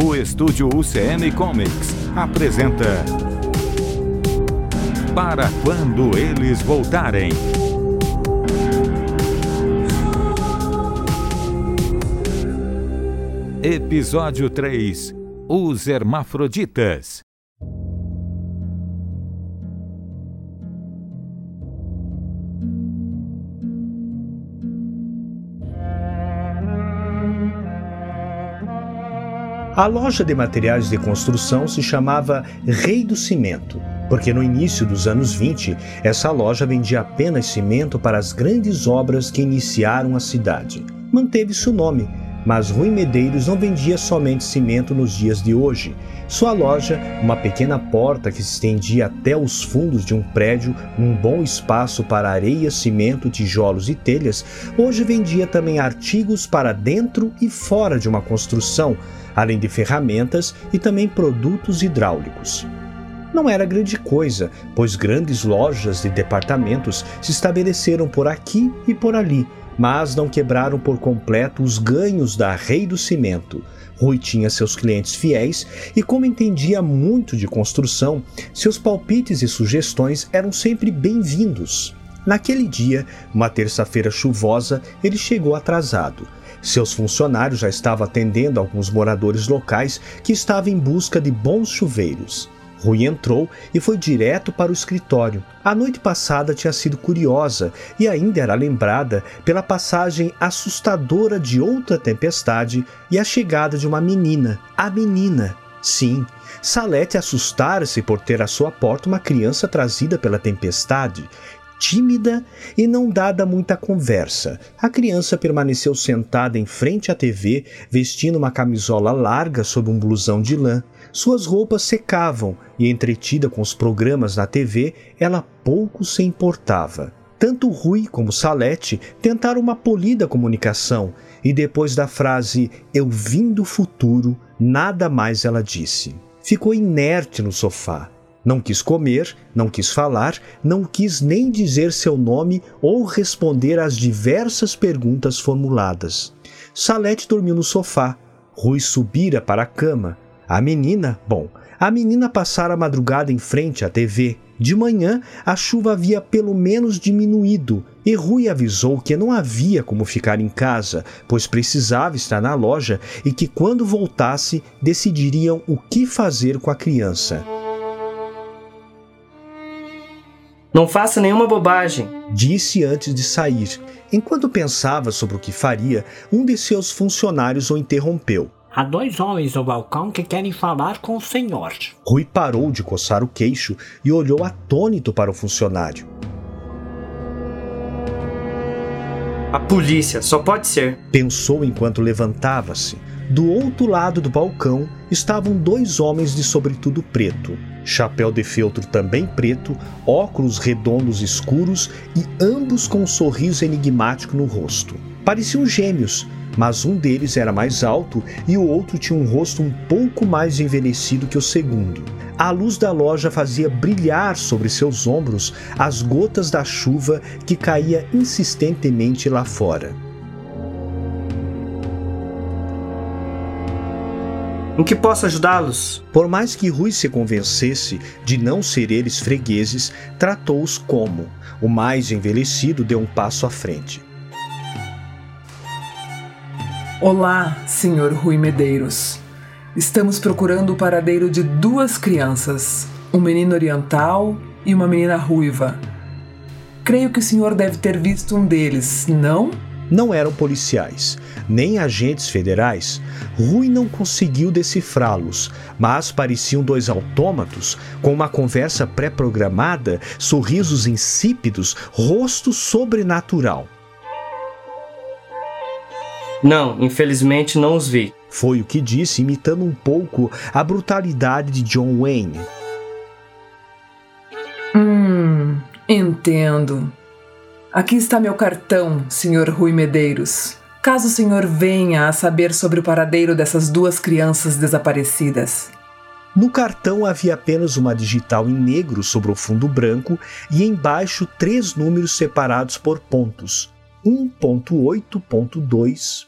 O estúdio UCM Comics apresenta Para quando eles voltarem. Episódio 3 Os Hermafroditas A loja de materiais de construção se chamava Rei do Cimento, porque no início dos anos 20, essa loja vendia apenas cimento para as grandes obras que iniciaram a cidade. Manteve-se o nome, mas Rui Medeiros não vendia somente cimento nos dias de hoje. Sua loja, uma pequena porta que se estendia até os fundos de um prédio, um bom espaço para areia, cimento, tijolos e telhas, hoje vendia também artigos para dentro e fora de uma construção, além de ferramentas e também produtos hidráulicos. Não era grande coisa, pois grandes lojas de departamentos se estabeleceram por aqui e por ali, mas não quebraram por completo os ganhos da Rei do Cimento. Rui tinha seus clientes fiéis e, como entendia muito de construção, seus palpites e sugestões eram sempre bem-vindos. Naquele dia, uma terça-feira chuvosa, ele chegou atrasado seus funcionários já estavam atendendo alguns moradores locais que estavam em busca de bons chuveiros. Rui entrou e foi direto para o escritório. A noite passada tinha sido curiosa e ainda era lembrada pela passagem assustadora de outra tempestade e a chegada de uma menina. A menina. Sim, Salete assustara-se por ter à sua porta uma criança trazida pela tempestade tímida e não dada muita conversa. A criança permaneceu sentada em frente à TV, vestindo uma camisola larga sob um blusão de lã. Suas roupas secavam e, entretida com os programas na TV, ela pouco se importava. Tanto Rui como Salete tentaram uma polida comunicação e depois da frase Eu vim do futuro, nada mais ela disse. Ficou inerte no sofá, não quis comer, não quis falar, não quis nem dizer seu nome ou responder às diversas perguntas formuladas. Salete dormiu no sofá. Rui subira para a cama. A menina, bom, a menina passara a madrugada em frente à TV. De manhã, a chuva havia pelo menos diminuído e Rui avisou que não havia como ficar em casa, pois precisava estar na loja e que quando voltasse decidiriam o que fazer com a criança. Não faça nenhuma bobagem, disse antes de sair. Enquanto pensava sobre o que faria, um de seus funcionários o interrompeu. Há dois homens no balcão que querem falar com o senhor. Rui parou de coçar o queixo e olhou atônito para o funcionário. A polícia, só pode ser. Pensou enquanto levantava-se. Do outro lado do balcão estavam dois homens de sobretudo preto chapéu de feltro também preto, óculos redondos escuros e ambos com um sorriso enigmático no rosto. Pareciam gêmeos, mas um deles era mais alto e o outro tinha um rosto um pouco mais envelhecido que o segundo. A luz da loja fazia brilhar sobre seus ombros as gotas da chuva que caía insistentemente lá fora. Em que posso ajudá-los? Por mais que Rui se convencesse de não ser eles fregueses, tratou-os como. O mais envelhecido deu um passo à frente. Olá, senhor Rui Medeiros. Estamos procurando o paradeiro de duas crianças, um menino oriental e uma menina ruiva. Creio que o senhor deve ter visto um deles, não? Não eram policiais, nem agentes federais. Rui não conseguiu decifrá-los, mas pareciam dois autômatos com uma conversa pré-programada, sorrisos insípidos, rosto sobrenatural. Não, infelizmente não os vi. Foi o que disse, imitando um pouco a brutalidade de John Wayne. Hum, entendo. Aqui está meu cartão, Sr. Rui Medeiros. Caso o senhor venha a saber sobre o paradeiro dessas duas crianças desaparecidas. No cartão havia apenas uma digital em negro sobre o fundo branco e embaixo três números separados por pontos: 1.8.2.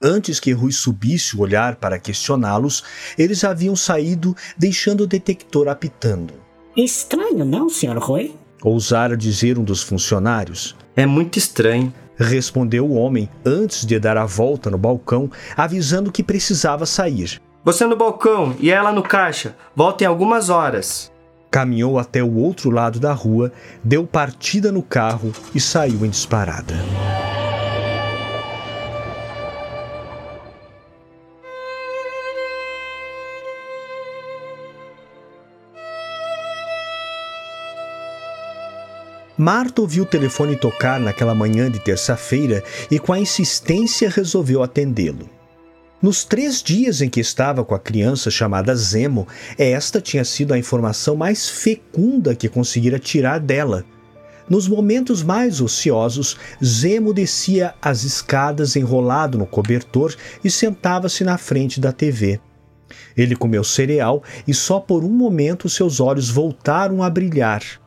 Antes que Rui subisse o olhar para questioná-los, eles haviam saído, deixando o detector apitando. Estranho, não, Sr. Rui? Ousara dizer um dos funcionários. É muito estranho. Respondeu o homem antes de dar a volta no balcão, avisando que precisava sair. Você no balcão e ela no caixa. Volta em algumas horas. Caminhou até o outro lado da rua, deu partida no carro e saiu em disparada. Marta ouviu o telefone tocar naquela manhã de terça-feira e, com a insistência, resolveu atendê-lo. Nos três dias em que estava com a criança chamada Zemo, esta tinha sido a informação mais fecunda que conseguira tirar dela. Nos momentos mais ociosos, Zemo descia as escadas enrolado no cobertor e sentava-se na frente da TV. Ele comeu cereal e só por um momento seus olhos voltaram a brilhar.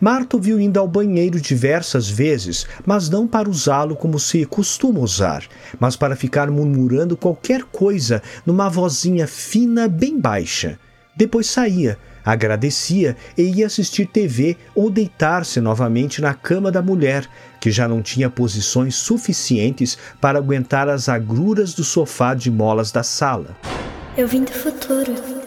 Marta viu indo ao banheiro diversas vezes, mas não para usá-lo como se costuma usar, mas para ficar murmurando qualquer coisa numa vozinha fina bem baixa. Depois saía, agradecia e ia assistir TV ou deitar-se novamente na cama da mulher, que já não tinha posições suficientes para aguentar as agruras do sofá de molas da sala. Eu vim do futuro.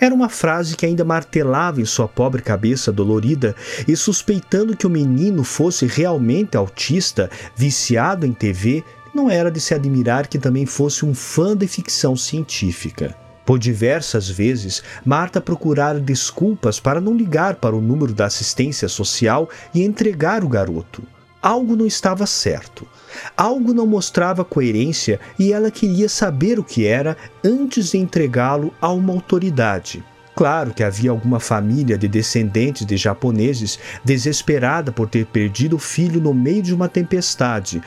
Era uma frase que ainda martelava em sua pobre cabeça dolorida, e suspeitando que o menino fosse realmente autista, viciado em TV, não era de se admirar que também fosse um fã de ficção científica. Por diversas vezes, Marta procurara desculpas para não ligar para o número da assistência social e entregar o garoto. Algo não estava certo. Algo não mostrava coerência e ela queria saber o que era antes de entregá-lo a uma autoridade. Claro que havia alguma família de descendentes de japoneses desesperada por ter perdido o filho no meio de uma tempestade,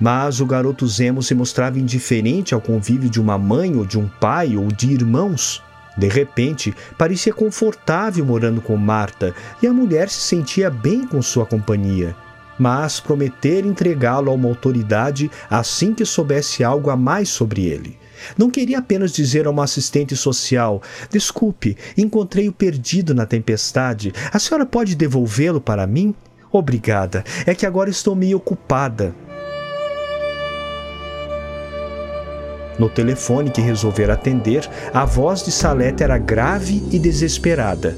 mas o garoto Zemo se mostrava indiferente ao convívio de uma mãe ou de um pai ou de irmãos. De repente, parecia confortável morando com Marta e a mulher se sentia bem com sua companhia mas prometer entregá-lo a uma autoridade assim que soubesse algo a mais sobre ele. Não queria apenas dizer a uma assistente social: Desculpe, encontrei-o perdido na tempestade. A senhora pode devolvê-lo para mim? Obrigada, é que agora estou meio ocupada. No telefone que resolver atender, a voz de Salete era grave e desesperada.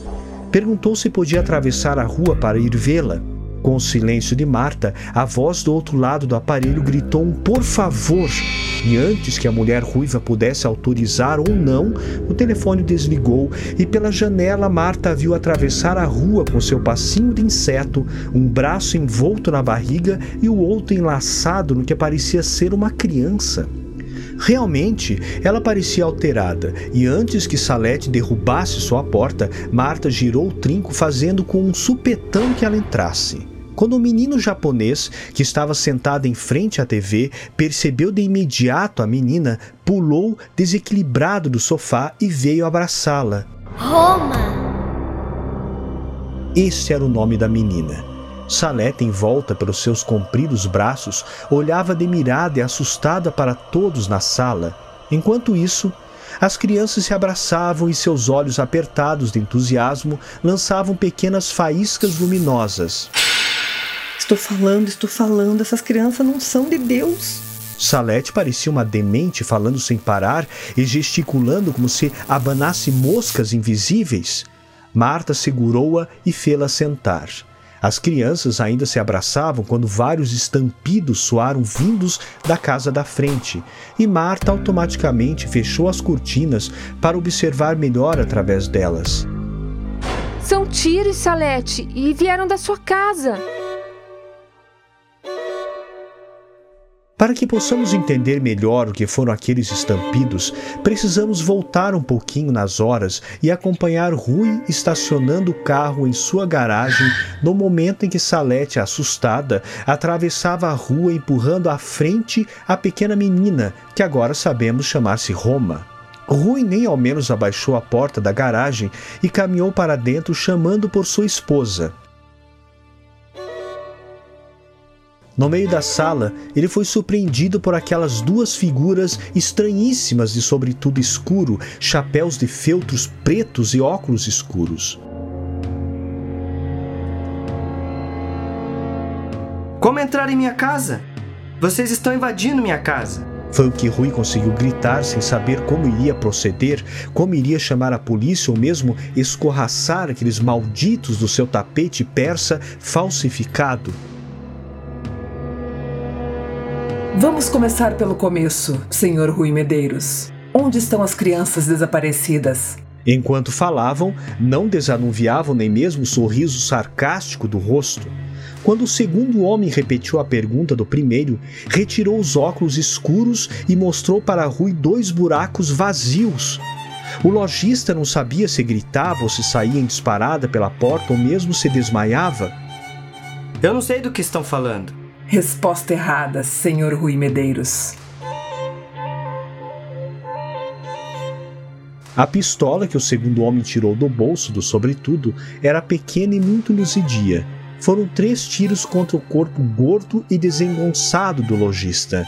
Perguntou se podia atravessar a rua para ir vê-la. Com o silêncio de Marta, a voz do outro lado do aparelho gritou um por favor. E antes que a mulher ruiva pudesse autorizar ou não, o telefone desligou e pela janela Marta viu atravessar a rua com seu passinho de inseto, um braço envolto na barriga e o outro enlaçado no que parecia ser uma criança. Realmente, ela parecia alterada, e antes que Salete derrubasse sua porta, Marta girou o trinco fazendo com um supetão que ela entrasse. Quando o menino japonês, que estava sentado em frente à TV, percebeu de imediato a menina, pulou desequilibrado do sofá e veio abraçá-la. Roma! Esse era o nome da menina. Salete, envolta pelos seus compridos braços, olhava demirada e assustada para todos na sala. Enquanto isso, as crianças se abraçavam e seus olhos apertados de entusiasmo lançavam pequenas faíscas luminosas. Estou falando, estou falando, essas crianças não são de Deus. Salete parecia uma demente falando sem parar e gesticulando como se abanasse moscas invisíveis. Marta segurou-a e fê-la sentar. As crianças ainda se abraçavam quando vários estampidos soaram vindos da casa da frente, e Marta automaticamente fechou as cortinas para observar melhor através delas. São Tiro e Salete e vieram da sua casa. Para que possamos entender melhor o que foram aqueles estampidos, precisamos voltar um pouquinho nas horas e acompanhar Rui estacionando o carro em sua garagem no momento em que Salete, assustada, atravessava a rua empurrando à frente a pequena menina, que agora sabemos chamar-se Roma. Rui nem ao menos abaixou a porta da garagem e caminhou para dentro chamando por sua esposa. No meio da sala, ele foi surpreendido por aquelas duas figuras estranhíssimas de sobretudo escuro, chapéus de feltros pretos e óculos escuros. Como entrar em minha casa? Vocês estão invadindo minha casa. Foi o que Rui conseguiu gritar sem saber como iria proceder, como iria chamar a polícia ou mesmo escorraçar aqueles malditos do seu tapete persa falsificado. Vamos começar pelo começo, senhor Rui Medeiros. Onde estão as crianças desaparecidas? Enquanto falavam, não desanuviavam nem mesmo o sorriso sarcástico do rosto. Quando o segundo homem repetiu a pergunta do primeiro, retirou os óculos escuros e mostrou para Rui dois buracos vazios. O lojista não sabia se gritava ou se saía em disparada pela porta ou mesmo se desmaiava. Eu não sei do que estão falando. Resposta errada, senhor Rui Medeiros. A pistola que o segundo homem tirou do bolso do sobretudo era pequena e muito luzidia, foram três tiros contra o corpo gordo e desengonçado do lojista.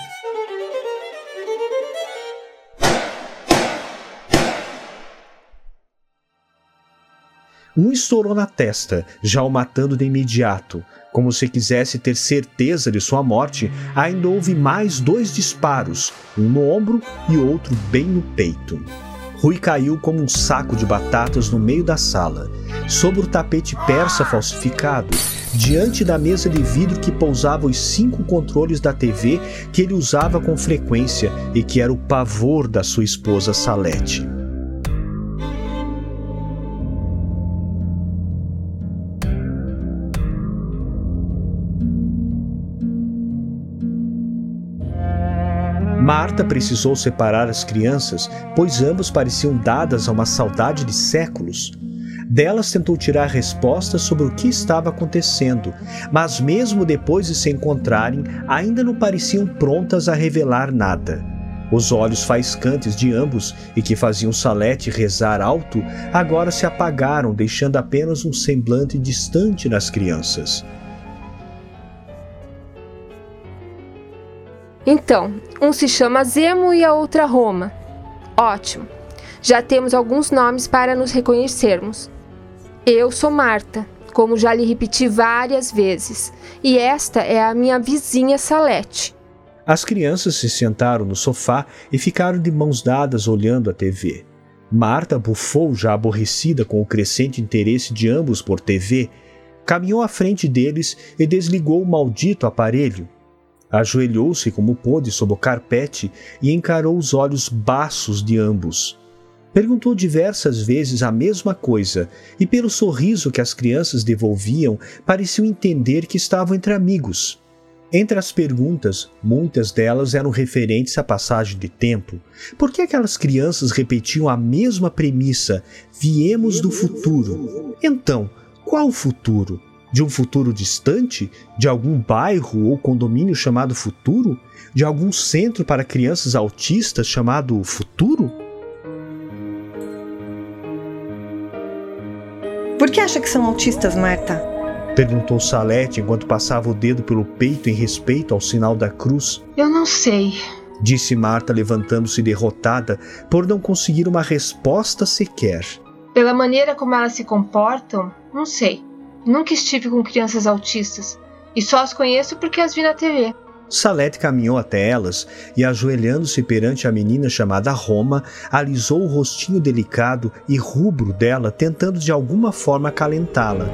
Um estourou na testa, já o matando de imediato. Como se quisesse ter certeza de sua morte, ainda houve mais dois disparos, um no ombro e outro bem no peito. Rui caiu como um saco de batatas no meio da sala, sobre o tapete persa falsificado, diante da mesa de vidro que pousava os cinco controles da TV que ele usava com frequência e que era o pavor da sua esposa Salete. Marta precisou separar as crianças, pois ambas pareciam dadas a uma saudade de séculos. Delas tentou tirar respostas sobre o que estava acontecendo, mas mesmo depois de se encontrarem, ainda não pareciam prontas a revelar nada. Os olhos faiscantes de ambos e que faziam Salete rezar alto agora se apagaram, deixando apenas um semblante distante nas crianças. Então, um se chama Zemo e a outra Roma. Ótimo. Já temos alguns nomes para nos reconhecermos. Eu sou Marta, como já lhe repeti várias vezes, e esta é a minha vizinha Salete. As crianças se sentaram no sofá e ficaram de mãos dadas olhando a TV. Marta bufou, já aborrecida com o crescente interesse de ambos por TV, caminhou à frente deles e desligou o maldito aparelho. Ajoelhou-se como pôde sob o carpete e encarou os olhos baços de ambos. Perguntou diversas vezes a mesma coisa, e pelo sorriso que as crianças devolviam, pareciam entender que estavam entre amigos. Entre as perguntas, muitas delas eram referentes à passagem de tempo. Por que aquelas crianças repetiam a mesma premissa: viemos do futuro? Então, qual futuro? De um futuro distante? De algum bairro ou condomínio chamado Futuro? De algum centro para crianças autistas chamado Futuro? Por que acha que são autistas, Marta? Perguntou Salete enquanto passava o dedo pelo peito em respeito ao sinal da cruz. Eu não sei. Disse Marta, levantando-se derrotada por não conseguir uma resposta sequer. Pela maneira como elas se comportam, não sei. Nunca estive com crianças autistas e só as conheço porque as vi na TV. Salete caminhou até elas e, ajoelhando-se perante a menina chamada Roma, alisou o rostinho delicado e rubro dela, tentando de alguma forma acalentá-la.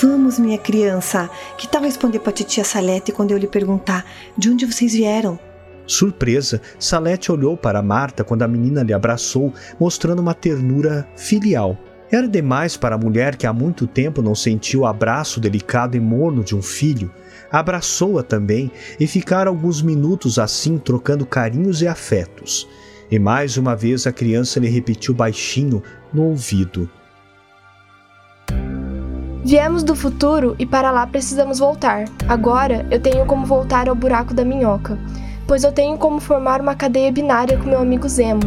Vamos, minha criança. Que tal responder para a titia Salete quando eu lhe perguntar de onde vocês vieram? Surpresa, Salete olhou para Marta quando a menina lhe abraçou, mostrando uma ternura filial. Era demais para a mulher que há muito tempo não sentiu o abraço delicado e morno de um filho. Abraçou-a também e ficaram alguns minutos assim, trocando carinhos e afetos. E mais uma vez a criança lhe repetiu baixinho no ouvido: Viemos do futuro e para lá precisamos voltar. Agora eu tenho como voltar ao buraco da minhoca pois eu tenho como formar uma cadeia binária com meu amigo Zemo.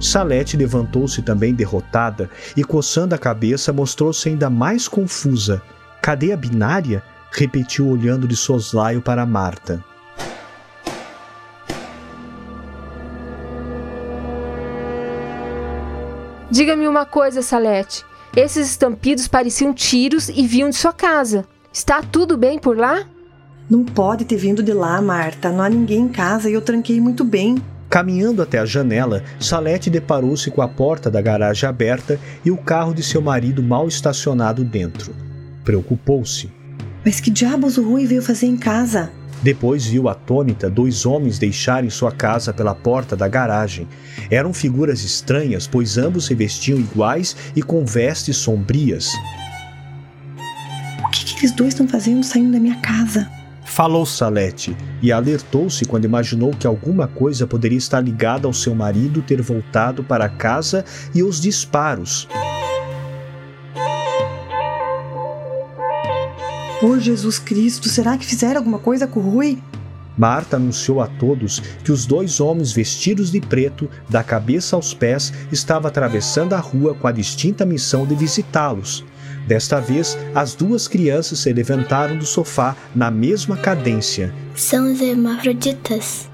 Salete levantou-se também derrotada e, coçando a cabeça, mostrou-se ainda mais confusa. Cadê a binária? repetiu olhando de soslaio para Marta. Diga-me uma coisa, Salete. Esses estampidos pareciam tiros e vinham de sua casa. Está tudo bem por lá? Não pode ter vindo de lá, Marta. Não há ninguém em casa e eu tranquei muito bem. Caminhando até a janela, Salete deparou-se com a porta da garagem aberta e o carro de seu marido mal estacionado dentro. Preocupou-se. Mas que diabos o Rui veio fazer em casa? Depois viu atônita dois homens deixarem sua casa pela porta da garagem. Eram figuras estranhas, pois ambos se vestiam iguais e com vestes sombrias. O que, que aqueles dois estão fazendo saindo da minha casa? Falou Salete e alertou-se quando imaginou que alguma coisa poderia estar ligada ao seu marido ter voltado para casa e os disparos. Por Jesus Cristo, será que fizeram alguma coisa com o Rui? Marta anunciou a todos que os dois homens vestidos de preto, da cabeça aos pés, estavam atravessando a rua com a distinta missão de visitá-los. Desta vez, as duas crianças se levantaram do sofá na mesma cadência. São os hermafroditas.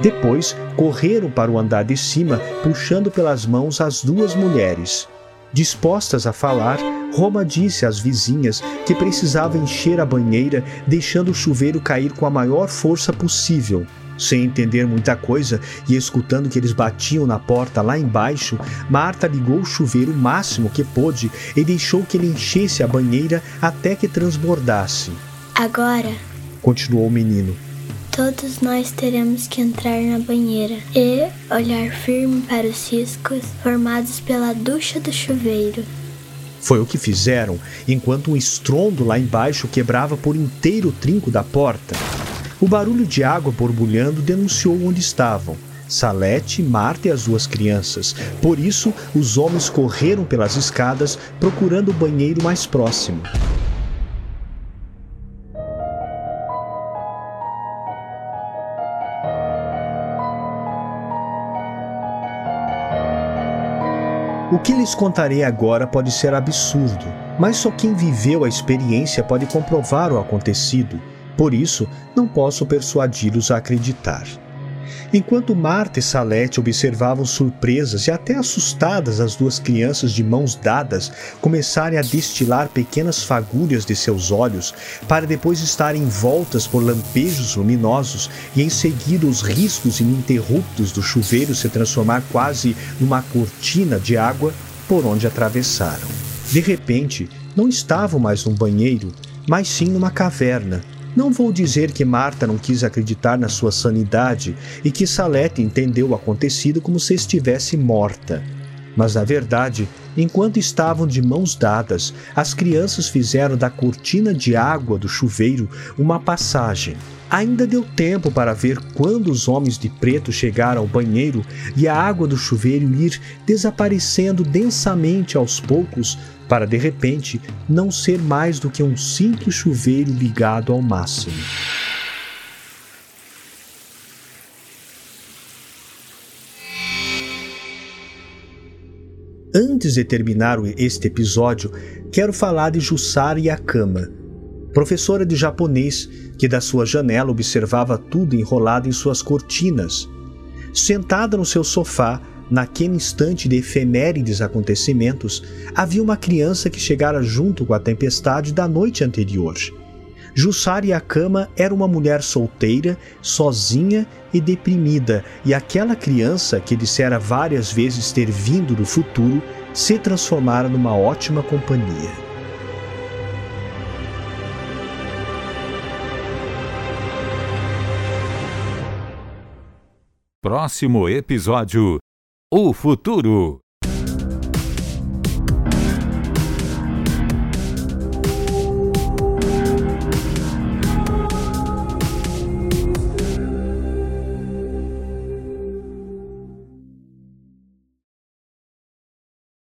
Depois, correram para o andar de cima, puxando pelas mãos as duas mulheres. Dispostas a falar, Roma disse às vizinhas que precisava encher a banheira, deixando o chuveiro cair com a maior força possível. Sem entender muita coisa e escutando que eles batiam na porta lá embaixo, Marta ligou o chuveiro o máximo que pôde e deixou que ele enchesse a banheira até que transbordasse. Agora, continuou o menino, todos nós teremos que entrar na banheira e olhar firme para os riscos formados pela ducha do chuveiro. Foi o que fizeram, enquanto um estrondo lá embaixo quebrava por inteiro o trinco da porta. O barulho de água borbulhando denunciou onde estavam. Salete, Marta e as duas crianças. Por isso, os homens correram pelas escadas procurando o banheiro mais próximo. O que lhes contarei agora pode ser absurdo, mas só quem viveu a experiência pode comprovar o acontecido. Por isso, não posso persuadi-los a acreditar. Enquanto Marta e Salete observavam surpresas e até assustadas as duas crianças de mãos dadas começarem a destilar pequenas fagulhas de seus olhos, para depois estarem envoltas por lampejos luminosos e em seguida os riscos ininterruptos do chuveiro se transformar quase numa cortina de água por onde atravessaram. De repente, não estavam mais num banheiro, mas sim numa caverna, não vou dizer que Marta não quis acreditar na sua sanidade e que Salete entendeu o acontecido como se estivesse morta. Mas, na verdade, enquanto estavam de mãos dadas, as crianças fizeram da cortina de água do chuveiro uma passagem. Ainda deu tempo para ver quando os homens de preto chegaram ao banheiro e a água do chuveiro ir desaparecendo densamente aos poucos, para de repente não ser mais do que um simples chuveiro ligado ao máximo. Antes de terminar este episódio, quero falar de Jussara Yakama, professora de japonês que da sua janela observava tudo enrolado em suas cortinas. Sentada no seu sofá, naquele instante de efemérides acontecimentos, havia uma criança que chegara junto com a tempestade da noite anterior. Jussara Yakama era uma mulher solteira, sozinha e deprimida, e aquela criança que dissera várias vezes ter vindo do futuro se transformara numa ótima companhia. Próximo episódio: O Futuro.